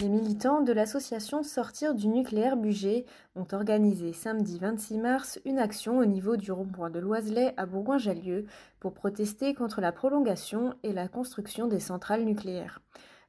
Les militants de l'association Sortir du nucléaire Bugé ont organisé samedi 26 mars une action au niveau du rond-point de Loiselet à Bourgoin-Jallieu pour protester contre la prolongation et la construction des centrales nucléaires.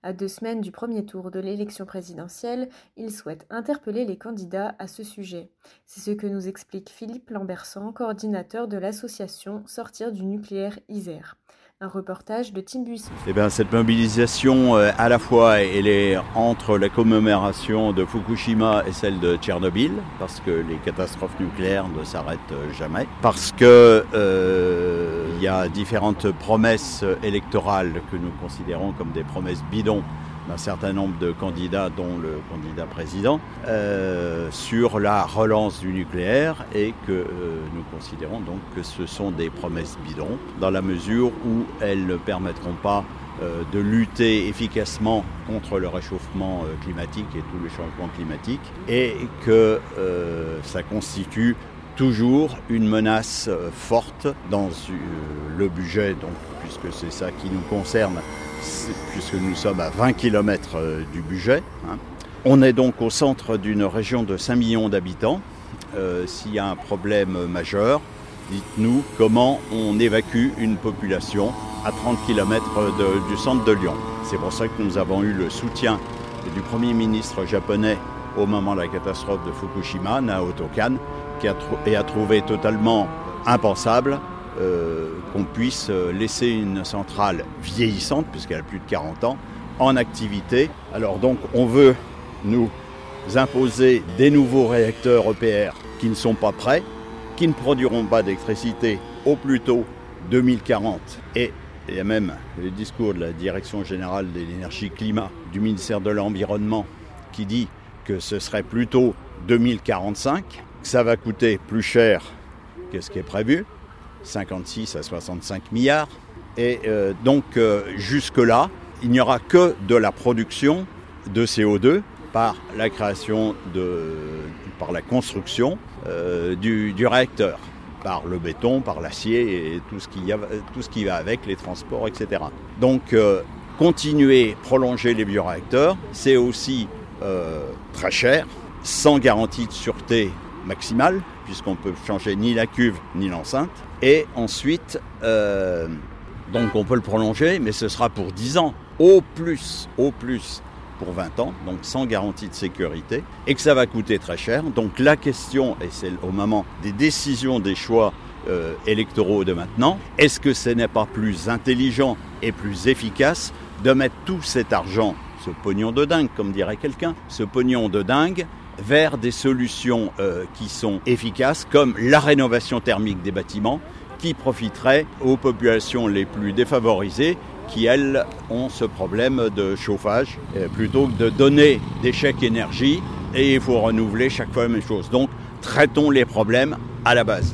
À deux semaines du premier tour de l'élection présidentielle, ils souhaitent interpeller les candidats à ce sujet. C'est ce que nous explique Philippe Lambersan, coordinateur de l'association Sortir du nucléaire Isère. Un reportage de Tim Buisson. Eh bien, cette mobilisation, euh, à la fois, elle est entre la commémoration de Fukushima et celle de Tchernobyl, parce que les catastrophes nucléaires ne s'arrêtent euh, jamais, parce que euh, il y a différentes promesses électorales que nous considérons comme des promesses bidons d'un certain nombre de candidats, dont le candidat président, euh, sur la relance du nucléaire et que euh, nous considérons donc que ce sont des promesses bidons dans la mesure où elles ne permettront pas euh, de lutter efficacement contre le réchauffement climatique et tous les changements climatiques et que ça constitue toujours une menace forte dans le budget, donc, puisque c'est ça qui nous concerne, puisque nous sommes à 20 km du budget. hein. On est donc au centre d'une région de 5 millions d'habitants. Euh, S'il y a un problème majeur, dites-nous comment on évacue une population à 30 km du centre de Lyon. C'est pour ça que nous avons eu le soutien du Premier ministre japonais au moment de la catastrophe de Fukushima, Naoto Kan, qui a trouvé totalement impensable euh, qu'on puisse euh, laisser une centrale vieillissante, puisqu'elle a plus de 40 ans, en activité. Alors donc on veut nous imposer des nouveaux réacteurs EPR qui ne sont pas prêts, qui ne produiront pas d'électricité au plus tôt 2040. Et il y a même le discours de la Direction générale de l'énergie climat du ministère de l'Environnement qui dit que ce serait plutôt 2045, que ça va coûter plus cher que ce qui est prévu, 56 à 65 milliards. Et euh, donc euh, jusque-là, il n'y aura que de la production de CO2 par la création de, par la construction euh, du, du réacteur, par le béton, par l'acier et tout ce, qui y a- tout ce qui va avec, les transports, etc. Donc continuer, prolonger les bioréacteurs, c'est aussi très cher, sans garantie de sûreté maximale, puisqu'on peut changer ni la cuve ni l'enceinte. Et ensuite, euh, donc on peut le prolonger, mais ce sera pour 10 ans, au plus, au plus pour 20 ans, donc sans garantie de sécurité, et que ça va coûter très cher. Donc la question, et c'est au moment des décisions, des choix euh, électoraux de maintenant, est-ce que ce n'est pas plus intelligent et plus efficace de mettre tout cet argent, ce pognon de dingue, comme dirait quelqu'un, ce pognon de dingue, vers des solutions euh, qui sont efficaces, comme la rénovation thermique des bâtiments, qui profiterait aux populations les plus défavorisées qui, elles, ont ce problème de chauffage, euh, plutôt que de donner des chèques énergie et il faut renouveler chaque fois la même chose. Donc, traitons les problèmes à la base.